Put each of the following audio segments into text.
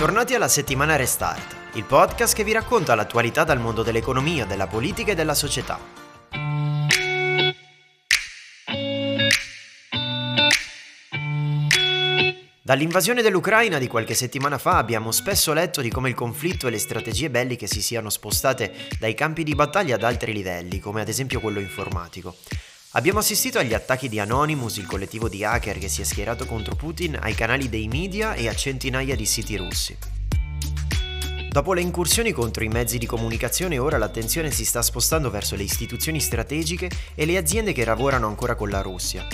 Bentornati alla settimana Restart, il podcast che vi racconta l'attualità dal mondo dell'economia, della politica e della società. Dall'invasione dell'Ucraina di qualche settimana fa abbiamo spesso letto di come il conflitto e le strategie belliche si siano spostate dai campi di battaglia ad altri livelli, come ad esempio quello informatico. Abbiamo assistito agli attacchi di Anonymous, il collettivo di hacker che si è schierato contro Putin, ai canali dei media e a centinaia di siti russi. Dopo le incursioni contro i mezzi di comunicazione, ora l'attenzione si sta spostando verso le istituzioni strategiche e le aziende che lavorano ancora con la Russia.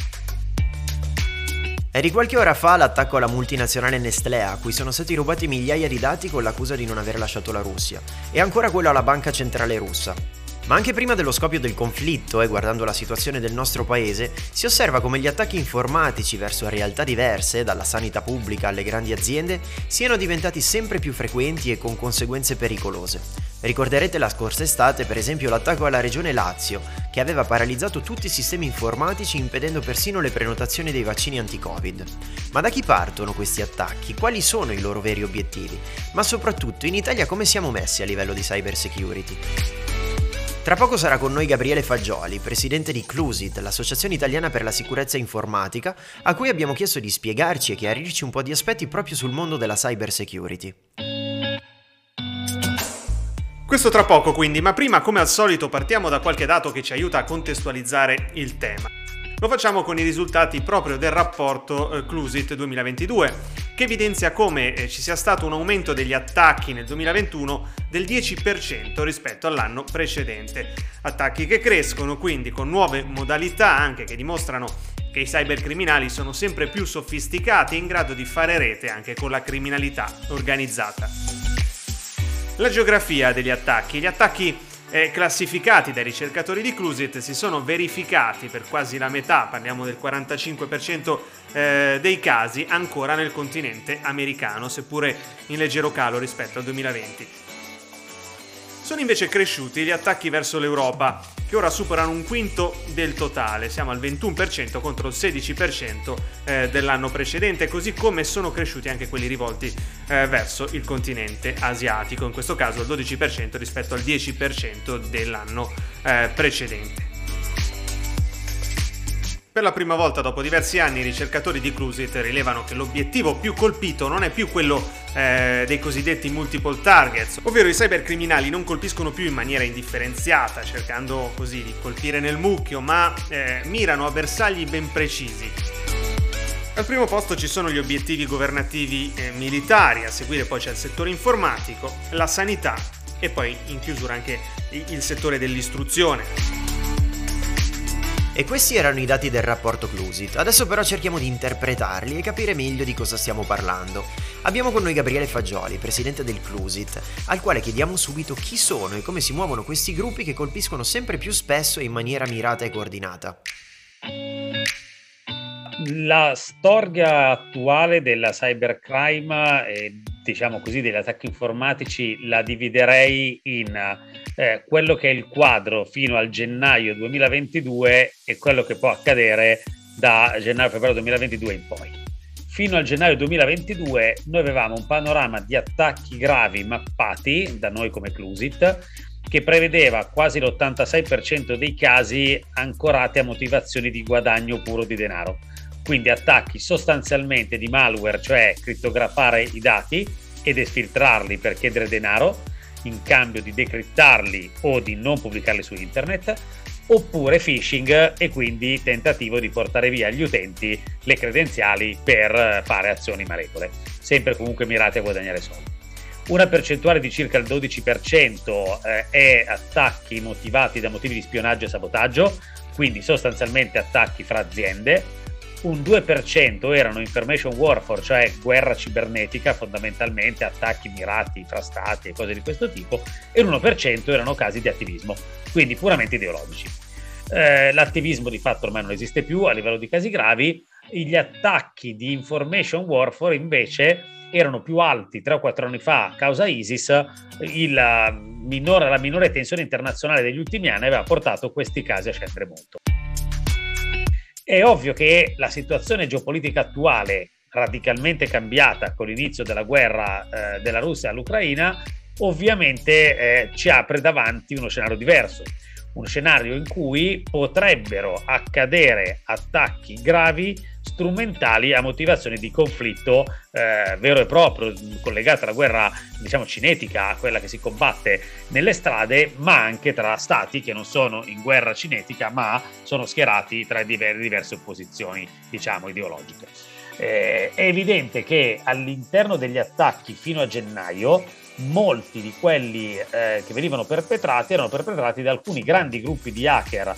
È di qualche ora fa l'attacco alla multinazionale Nestlé a cui sono stati rubati migliaia di dati con l'accusa di non aver lasciato la Russia, e ancora quello alla banca centrale russa. Ma anche prima dello scoppio del conflitto e guardando la situazione del nostro paese, si osserva come gli attacchi informatici verso realtà diverse, dalla sanità pubblica alle grandi aziende, siano diventati sempre più frequenti e con conseguenze pericolose. Ricorderete la scorsa estate per esempio l'attacco alla regione Lazio, che aveva paralizzato tutti i sistemi informatici impedendo persino le prenotazioni dei vaccini anti-Covid. Ma da chi partono questi attacchi? Quali sono i loro veri obiettivi? Ma soprattutto in Italia come siamo messi a livello di cyber security? Tra poco sarà con noi Gabriele Fagioli, presidente di Clusit, l'associazione italiana per la sicurezza informatica, a cui abbiamo chiesto di spiegarci e chiarirci un po' di aspetti proprio sul mondo della cyber security. Questo tra poco quindi, ma prima come al solito partiamo da qualche dato che ci aiuta a contestualizzare il tema. Lo facciamo con i risultati proprio del rapporto eh, Clusit 2022 che evidenzia come eh, ci sia stato un aumento degli attacchi nel 2021 del 10% rispetto all'anno precedente. Attacchi che crescono quindi con nuove modalità anche che dimostrano che i cybercriminali sono sempre più sofisticati e in grado di fare rete anche con la criminalità organizzata. La geografia degli attacchi. Gli attacchi eh, classificati dai ricercatori di Clusit si sono verificati per quasi la metà, parliamo del 45% eh, dei casi, ancora nel continente americano, seppure in leggero calo rispetto al 2020. Sono invece cresciuti gli attacchi verso l'Europa, che ora superano un quinto del totale, siamo al 21% contro il 16% eh, dell'anno precedente, così come sono cresciuti anche quelli rivolti eh, verso il continente asiatico, in questo caso il 12% rispetto al 10% dell'anno eh, precedente. Per la prima volta dopo diversi anni i ricercatori di Clusit rilevano che l'obiettivo più colpito non è più quello eh, dei cosiddetti multiple targets, ovvero i cybercriminali non colpiscono più in maniera indifferenziata, cercando così di colpire nel mucchio, ma eh, mirano a bersagli ben precisi. Al primo posto ci sono gli obiettivi governativi e militari, a seguire poi c'è il settore informatico, la sanità e poi in chiusura anche il settore dell'istruzione. E questi erano i dati del rapporto Clusit. Adesso però cerchiamo di interpretarli e capire meglio di cosa stiamo parlando. Abbiamo con noi Gabriele Fagioli, presidente del Clusit, al quale chiediamo subito chi sono e come si muovono questi gruppi che colpiscono sempre più spesso e in maniera mirata e coordinata. La storia attuale della cybercrime e diciamo così degli attacchi informatici la dividerei in eh, quello che è il quadro fino al gennaio 2022 e quello che può accadere da gennaio-febbraio 2022 in poi. Fino al gennaio 2022 noi avevamo un panorama di attacchi gravi mappati da noi come Clusit che prevedeva quasi l'86% dei casi ancorati a motivazioni di guadagno puro di denaro. Quindi attacchi sostanzialmente di malware, cioè crittografare i dati ed esfiltrarli per chiedere denaro, in cambio di decrittarli o di non pubblicarli su internet, oppure phishing e quindi tentativo di portare via agli utenti le credenziali per fare azioni malecole, sempre comunque mirate a guadagnare soldi. Una percentuale di circa il 12% eh, è attacchi motivati da motivi di spionaggio e sabotaggio, quindi sostanzialmente attacchi fra aziende, un 2% erano information warfare, cioè guerra cibernetica, fondamentalmente attacchi mirati fra stati e cose di questo tipo, e l'1% erano casi di attivismo, quindi puramente ideologici. Eh, l'attivismo di fatto ormai non esiste più a livello di casi gravi, gli attacchi di information warfare invece erano più alti 3 o 4 anni fa a causa ISIS, il minore, la minore tensione internazionale degli ultimi anni aveva portato questi casi a scendere molto. È ovvio che la situazione geopolitica attuale radicalmente cambiata con l'inizio della guerra eh, della Russia all'Ucraina, ovviamente eh, ci apre davanti uno scenario diverso uno scenario in cui potrebbero accadere attacchi gravi strumentali a motivazioni di conflitto eh, vero e proprio, collegato alla guerra diciamo cinetica, quella che si combatte nelle strade, ma anche tra stati che non sono in guerra cinetica, ma sono schierati tra diverse opposizioni, diciamo, ideologiche. Eh, è evidente che all'interno degli attacchi fino a gennaio molti di quelli eh, che venivano perpetrati erano perpetrati da alcuni grandi gruppi di hacker.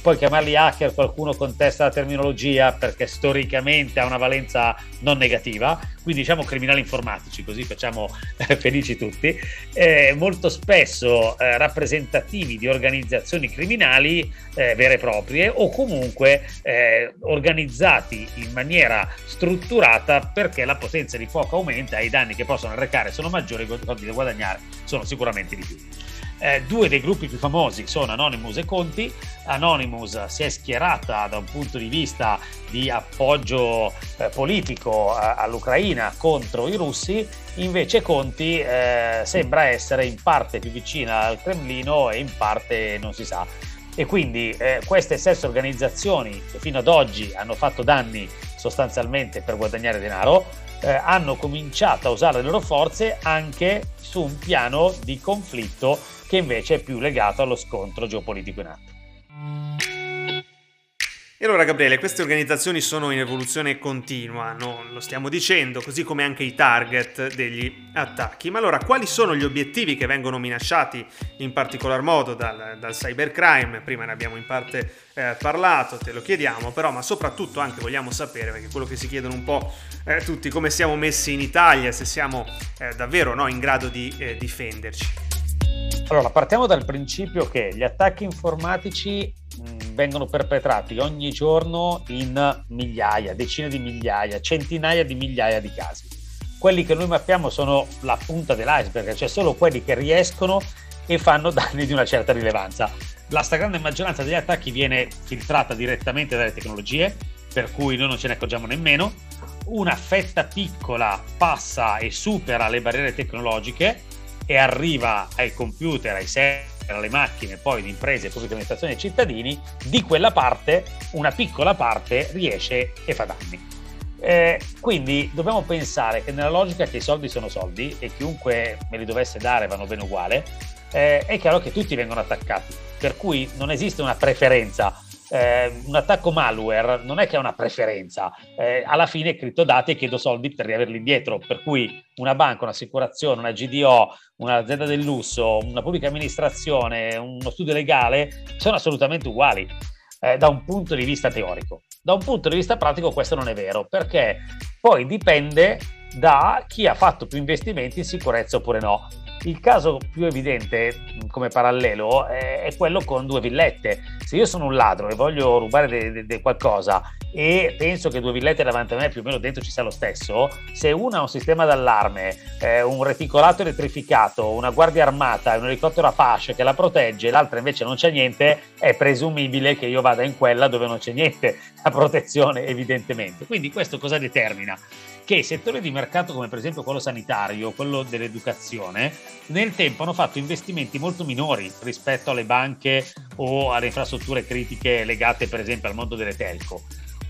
Poi chiamarli hacker qualcuno contesta la terminologia perché storicamente ha una valenza non negativa, quindi diciamo criminali informatici, così facciamo eh, felici tutti, eh, molto spesso eh, rappresentativi di organizzazioni criminali eh, vere e proprie o comunque eh, organizzati in maniera strutturata perché la potenza di fuoco aumenta e i danni che possono arrecare sono maggiori e da guadagnare sono sicuramente di più. Eh, due dei gruppi più famosi sono Anonymous e Conti. Anonymous si è schierata da un punto di vista di appoggio eh, politico eh, all'Ucraina contro i russi, invece Conti eh, sembra essere in parte più vicina al Cremlino e in parte non si sa. E quindi eh, queste stesse organizzazioni che fino ad oggi hanno fatto danni sostanzialmente per guadagnare denaro, eh, hanno cominciato a usare le loro forze anche su un piano di conflitto che invece è più legato allo scontro geopolitico in atto. E allora Gabriele, queste organizzazioni sono in evoluzione continua, no? lo stiamo dicendo, così come anche i target degli attacchi. Ma allora quali sono gli obiettivi che vengono minacciati in particolar modo dal, dal cybercrime? Prima ne abbiamo in parte eh, parlato, te lo chiediamo, però ma soprattutto anche vogliamo sapere, perché quello che si chiedono un po' eh, tutti, come siamo messi in Italia, se siamo eh, davvero no, in grado di eh, difenderci. Allora, partiamo dal principio che gli attacchi informatici mh, vengono perpetrati ogni giorno in migliaia, decine di migliaia, centinaia di migliaia di casi. Quelli che noi mappiamo sono la punta dell'iceberg, cioè solo quelli che riescono e fanno danni di una certa rilevanza. La stragrande maggioranza degli attacchi viene filtrata direttamente dalle tecnologie, per cui noi non ce ne accorgiamo nemmeno. Una fetta piccola passa e supera le barriere tecnologiche e arriva ai computer, ai server, alle macchine, poi di imprese, pubbliche amministrazioni e cittadini, di quella parte, una piccola parte riesce e fa danni. Eh, quindi dobbiamo pensare che nella logica che i soldi sono soldi e chiunque me li dovesse dare vanno bene uguale, eh, è chiaro che tutti vengono attaccati, per cui non esiste una preferenza eh, un attacco malware non è che ha una preferenza, eh, alla fine è criptodati e chiedo soldi per riaverli indietro, per cui una banca, un'assicurazione, una GDO, un'azienda del lusso, una pubblica amministrazione, uno studio legale sono assolutamente uguali eh, da un punto di vista teorico. Da un punto di vista pratico questo non è vero, perché poi dipende da chi ha fatto più investimenti in sicurezza oppure no. Il caso più evidente come parallelo è, quello con due villette. Se io sono un ladro e voglio rubare di qualcosa e penso che due villette davanti a me più o meno dentro ci sia lo stesso, se una ha un sistema d'allarme, eh, un reticolato elettrificato, una guardia armata e un elicottero Apache che la protegge l'altra invece non c'è niente, è presumibile che io vada in quella dove non c'è niente, la protezione evidentemente. Quindi questo cosa determina? Che settori di mercato come per esempio quello sanitario, quello dell'educazione, nel tempo hanno fatto investimenti molto minori rispetto alle banche o alle infrastrutture critiche legate per esempio al mondo delle telco.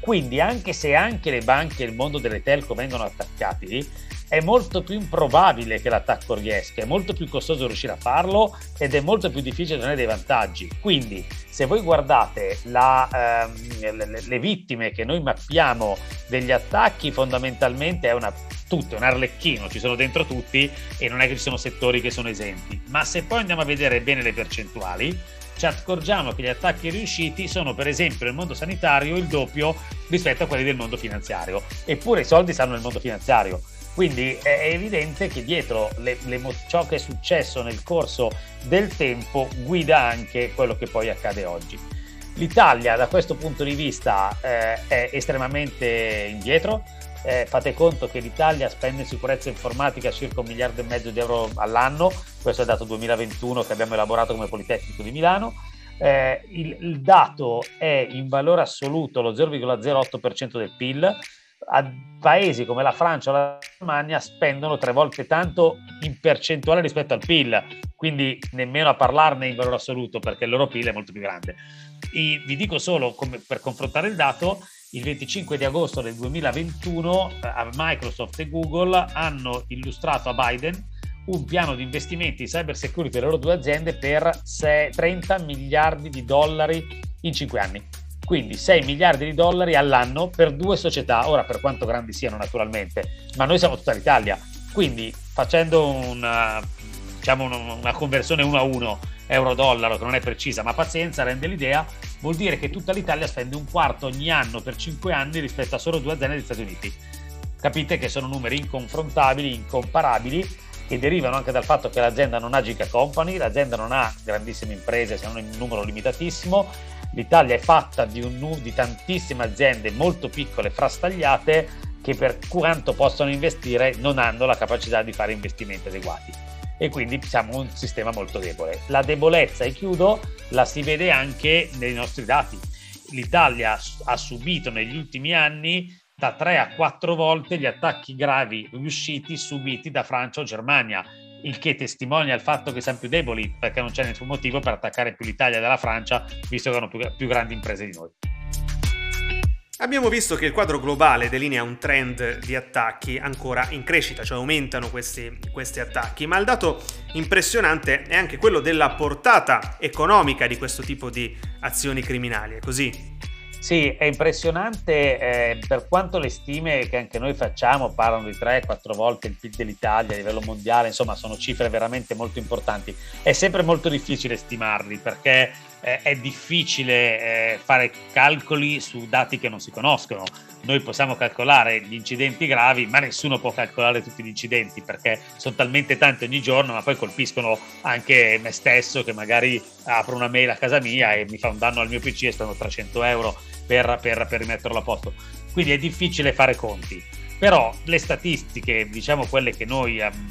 Quindi anche se anche le banche e il mondo delle telco vengono attaccati, è molto più improbabile che l'attacco riesca, è molto più costoso riuscire a farlo ed è molto più difficile ottenere dei vantaggi. Quindi, se voi guardate la, ehm, le, le, vittime che noi mappiamo degli attacchi, fondamentalmente è una, tutto, è un arlecchino, ci sono dentro tutti e non è che ci sono settori che sono esenti. Ma se poi andiamo a vedere bene le percentuali, ci accorgiamo che gli attacchi riusciti sono per esempio nel mondo sanitario il doppio rispetto a quelli del mondo finanziario. Eppure i soldi stanno nel mondo finanziario quindi è evidente che dietro le, le, ciò che è successo nel corso del tempo guida anche quello che poi accade oggi. L'Italia da questo punto di vista eh, è estremamente indietro. Eh, fate conto che l'Italia spende in sicurezza informatica circa un miliardo e mezzo di euro all'anno, questo è il dato 2021 che abbiamo elaborato come Politecnico di Milano. Eh, il, il dato è in valore assoluto lo 0,08% del PIL, paesi come la Francia o la Germania spendono tre volte tanto in percentuale rispetto al PIL, quindi nemmeno a parlarne in valore assoluto perché il loro PIL è molto più grande. E vi dico solo come, per confrontare il dato, il 25 di agosto del 2021 eh, Microsoft e Google hanno illustrato a Biden un piano di investimenti in cyber security delle loro due aziende per 30 miliardi di dollari in 5 anni. Quindi 6 miliardi di dollari all'anno per due società, ora per quanto grandi siano naturalmente, ma noi siamo tutta l'Italia. Quindi facendo una, diciamo una conversione 1 a 1 euro-dollaro, che non è precisa, ma pazienza, rende l'idea, vuol dire che tutta l'Italia spende un quarto ogni anno per 5 anni rispetto a solo due aziende degli Stati Uniti. Capite che sono numeri inconfrontabili, incomparabili che derivano anche dal fatto che l'azienda non ha giga company, l'azienda non ha grandissime imprese se non in un numero limitatissimo, l'Italia è fatta di, un, di tantissime aziende molto piccole, frastagliate, che per quanto possono investire non hanno la capacità di fare investimenti adeguati e quindi siamo un sistema molto debole. La debolezza, e chiudo, la si vede anche nei nostri dati. L'Italia ha subito negli ultimi anni da 3 a 4 volte gli attacchi gravi riusciti subiti da Francia o Germania, il che testimonia il fatto che siamo più deboli perché non c'è nessun motivo per attaccare più l'Italia della Francia, visto che hanno più, più grandi imprese di noi. Abbiamo visto che il quadro globale delinea un trend di attacchi ancora in crescita, cioè aumentano questi, questi, attacchi, ma il dato impressionante è anche quello della portata economica di questo tipo di azioni criminali, è così? Sì, è impressionante eh, per quanto le stime che anche noi facciamo parlano di 3-4 volte il PIL dell'Italia a livello mondiale, insomma sono cifre veramente molto importanti. È sempre molto difficile stimarli perché eh, è difficile eh, fare calcoli su dati che non si conoscono. Noi possiamo calcolare gli incidenti gravi, ma nessuno può calcolare tutti gli incidenti perché sono talmente tanti ogni giorno, ma poi colpiscono anche me stesso che magari apro una mail a casa mia e mi fa un danno al mio PC e spendo 300 euro per, per, per rimetterlo a posto. Quindi è difficile fare conti. Però le statistiche, diciamo quelle che noi um,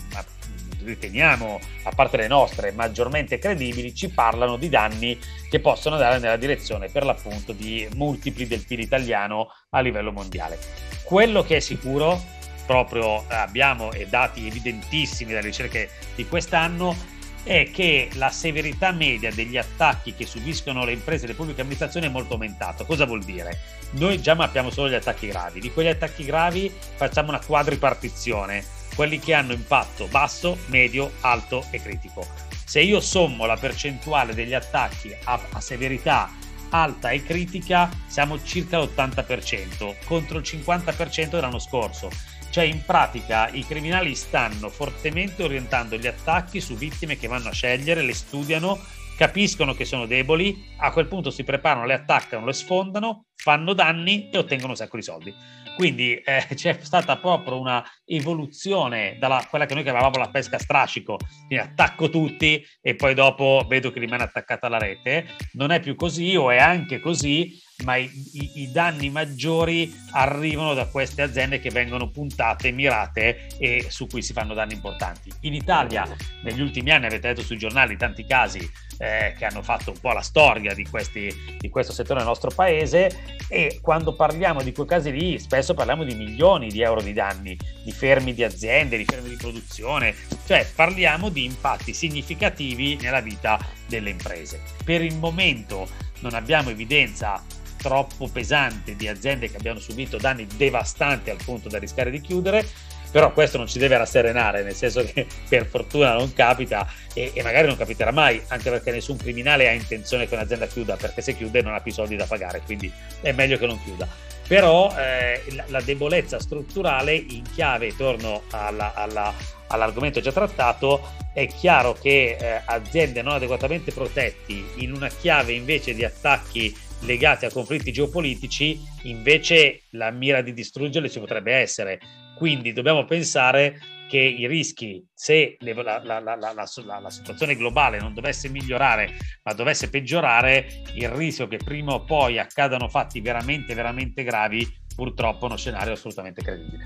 riteniamo, a parte le nostre, maggiormente credibili, ci parlano di danni che possono andare nella direzione per l'appunto di multipli del PIL italiano a livello mondiale. Quello che è sicuro, proprio abbiamo dati evidentissimi dalle ricerche di quest'anno, è che la severità media degli attacchi che subiscono le imprese e le pubbliche amministrazioni è molto aumentata. Cosa vuol dire? Noi già mappiamo solo gli attacchi gravi, di quegli attacchi gravi facciamo una quadripartizione, quelli che hanno impatto basso, medio, alto e critico. Se io sommo la percentuale degli attacchi a, a severità alta e critica, siamo circa l'80% contro il 50% dell'anno scorso. Cioè in pratica i criminali stanno fortemente orientando gli attacchi su vittime che vanno a scegliere, le studiano, capiscono che sono deboli, a quel punto si preparano, le attaccano, le sfondano, fanno danni e ottengono un sacco di soldi. Quindi eh, c'è stata proprio una evoluzione dalla quella che noi chiamavamo la pesca strascico, quindi attacco tutti e poi dopo vedo che rimane attaccata la rete. Non è più così o è anche così, ma i, i, i, danni maggiori arrivano da queste aziende che vengono puntate, mirate e su cui si fanno danni importanti. In Italia negli ultimi anni avete letto sui giornali tanti casi eh, che hanno fatto un po' la storia di, questi, di questo settore nel nostro paese. E quando parliamo di quei casi lì spesso parliamo di milioni di euro di danni, di fermi di aziende, di fermi di produzione, cioè parliamo di impatti significativi nella vita delle imprese. Per il momento non abbiamo evidenza troppo pesante di aziende che abbiano subito danni devastanti al punto da rischiare di chiudere, però questo non ci deve rasserenare, nel senso che per fortuna non capita e, e, magari non capiterà mai, anche perché nessun criminale ha intenzione che un'azienda chiuda, perché se chiude non ha più soldi da pagare, quindi è meglio che non chiuda. Però eh, la, debolezza strutturale in chiave, torno alla, alla, all'argomento già trattato, è chiaro che eh, aziende non adeguatamente protetti in una chiave invece di attacchi legati a conflitti geopolitici, invece la mira di distruggerli ci potrebbe essere. Quindi dobbiamo pensare che i rischi, se le, la, la, la, la, situazione globale non dovesse migliorare, ma dovesse peggiorare, il rischio che prima o poi accadano fatti veramente, veramente gravi, purtroppo è uno scenario assolutamente credibile.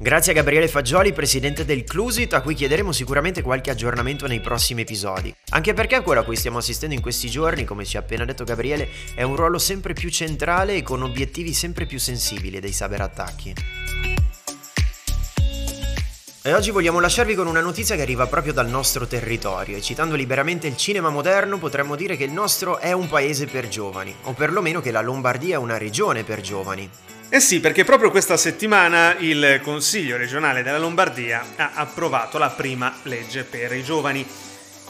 Grazie a Gabriele Fagioli, presidente del Clusit, a cui chiederemo sicuramente qualche aggiornamento nei prossimi episodi. Anche perché quello a cui stiamo assistendo in questi giorni, come ci ha appena detto Gabriele, è un ruolo sempre più centrale e con obiettivi sempre più sensibili dei cyberattacchi. E oggi vogliamo lasciarvi con una notizia che arriva proprio dal nostro territorio e citando liberamente il cinema moderno potremmo dire che il nostro è un paese per giovani, o perlomeno che la Lombardia è una regione per giovani. Eh sì, perché proprio questa settimana il Consiglio regionale della Lombardia ha approvato la prima legge per i giovani.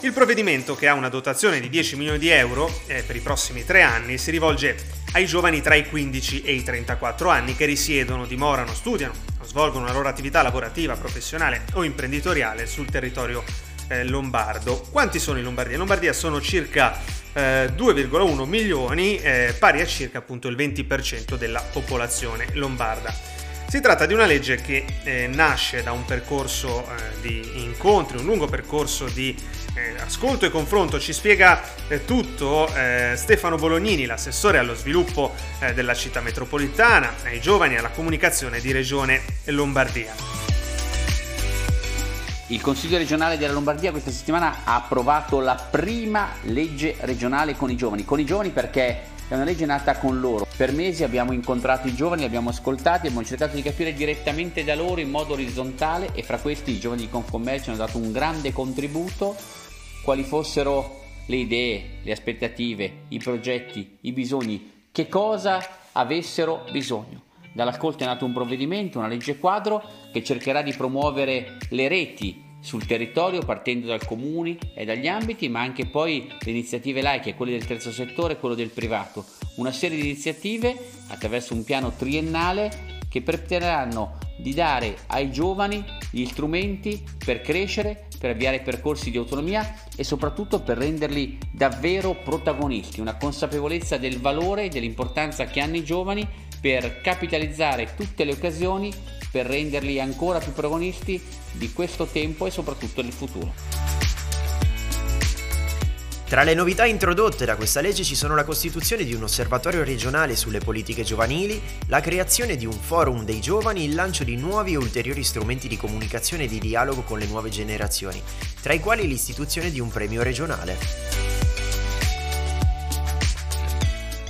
Il provvedimento, che ha una dotazione di 10 milioni di euro eh, per i prossimi tre anni, si rivolge ai giovani tra i 15 e i 34 anni che risiedono, dimorano, studiano svolgono la loro attività lavorativa, professionale o imprenditoriale sul territorio eh, lombardo. Quanti sono in Lombardia? In Lombardia sono circa 2,1 eh, milioni, eh, pari a circa appunto il 20% della popolazione lombarda. Si tratta di una legge che eh, nasce da un percorso eh, di incontri, un lungo percorso di eh, ascolto e confronto. Ci spiega tutto Stefano Bolognini, l'assessore allo sviluppo della città metropolitana, ai giovani e alla comunicazione di Regione Lombardia. Il Consiglio regionale della Lombardia questa settimana ha approvato la prima legge regionale con i giovani. Con i giovani perché è una legge nata con loro. Per mesi abbiamo incontrato i giovani, li abbiamo ascoltati, abbiamo cercato di capire direttamente da loro in modo orizzontale e fra questi i giovani di Confcommercio hanno dato un grande contributo quali fossero le idee, le aspettative, i progetti, i bisogni, che cosa avessero bisogno. Dall'ascolto è nato un provvedimento, una legge quadro che cercherà di promuovere le reti sul territorio partendo dai comuni e dagli ambiti, ma anche poi le iniziative laiche, quelle del terzo settore e quello del privato. Una serie di iniziative attraverso un piano triennale che permetteranno di dare ai giovani gli strumenti per crescere, per avviare percorsi di autonomia e soprattutto per renderli davvero protagonisti, una consapevolezza del valore e dell'importanza che hanno i giovani per capitalizzare tutte le occasioni per renderli ancora più protagonisti di questo tempo e soprattutto del futuro. Tra le novità introdotte da questa legge ci sono la costituzione di un osservatorio regionale sulle politiche giovanili, la creazione di un forum dei giovani il lancio di nuovi e ulteriori strumenti di comunicazione e di dialogo con le nuove generazioni, tra i quali l'istituzione di un premio regionale.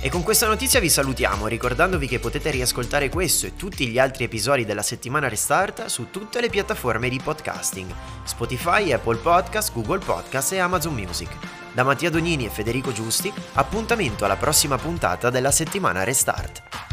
E con questa notizia vi salutiamo ricordandovi che potete riascoltare questo e tutti gli altri episodi della settimana Restart su tutte le piattaforme di podcasting, Spotify, Apple Podcast, Google Podcast e Amazon Music. Da Mattia Donini e Federico Giusti, appuntamento alla prossima puntata della settimana Restart.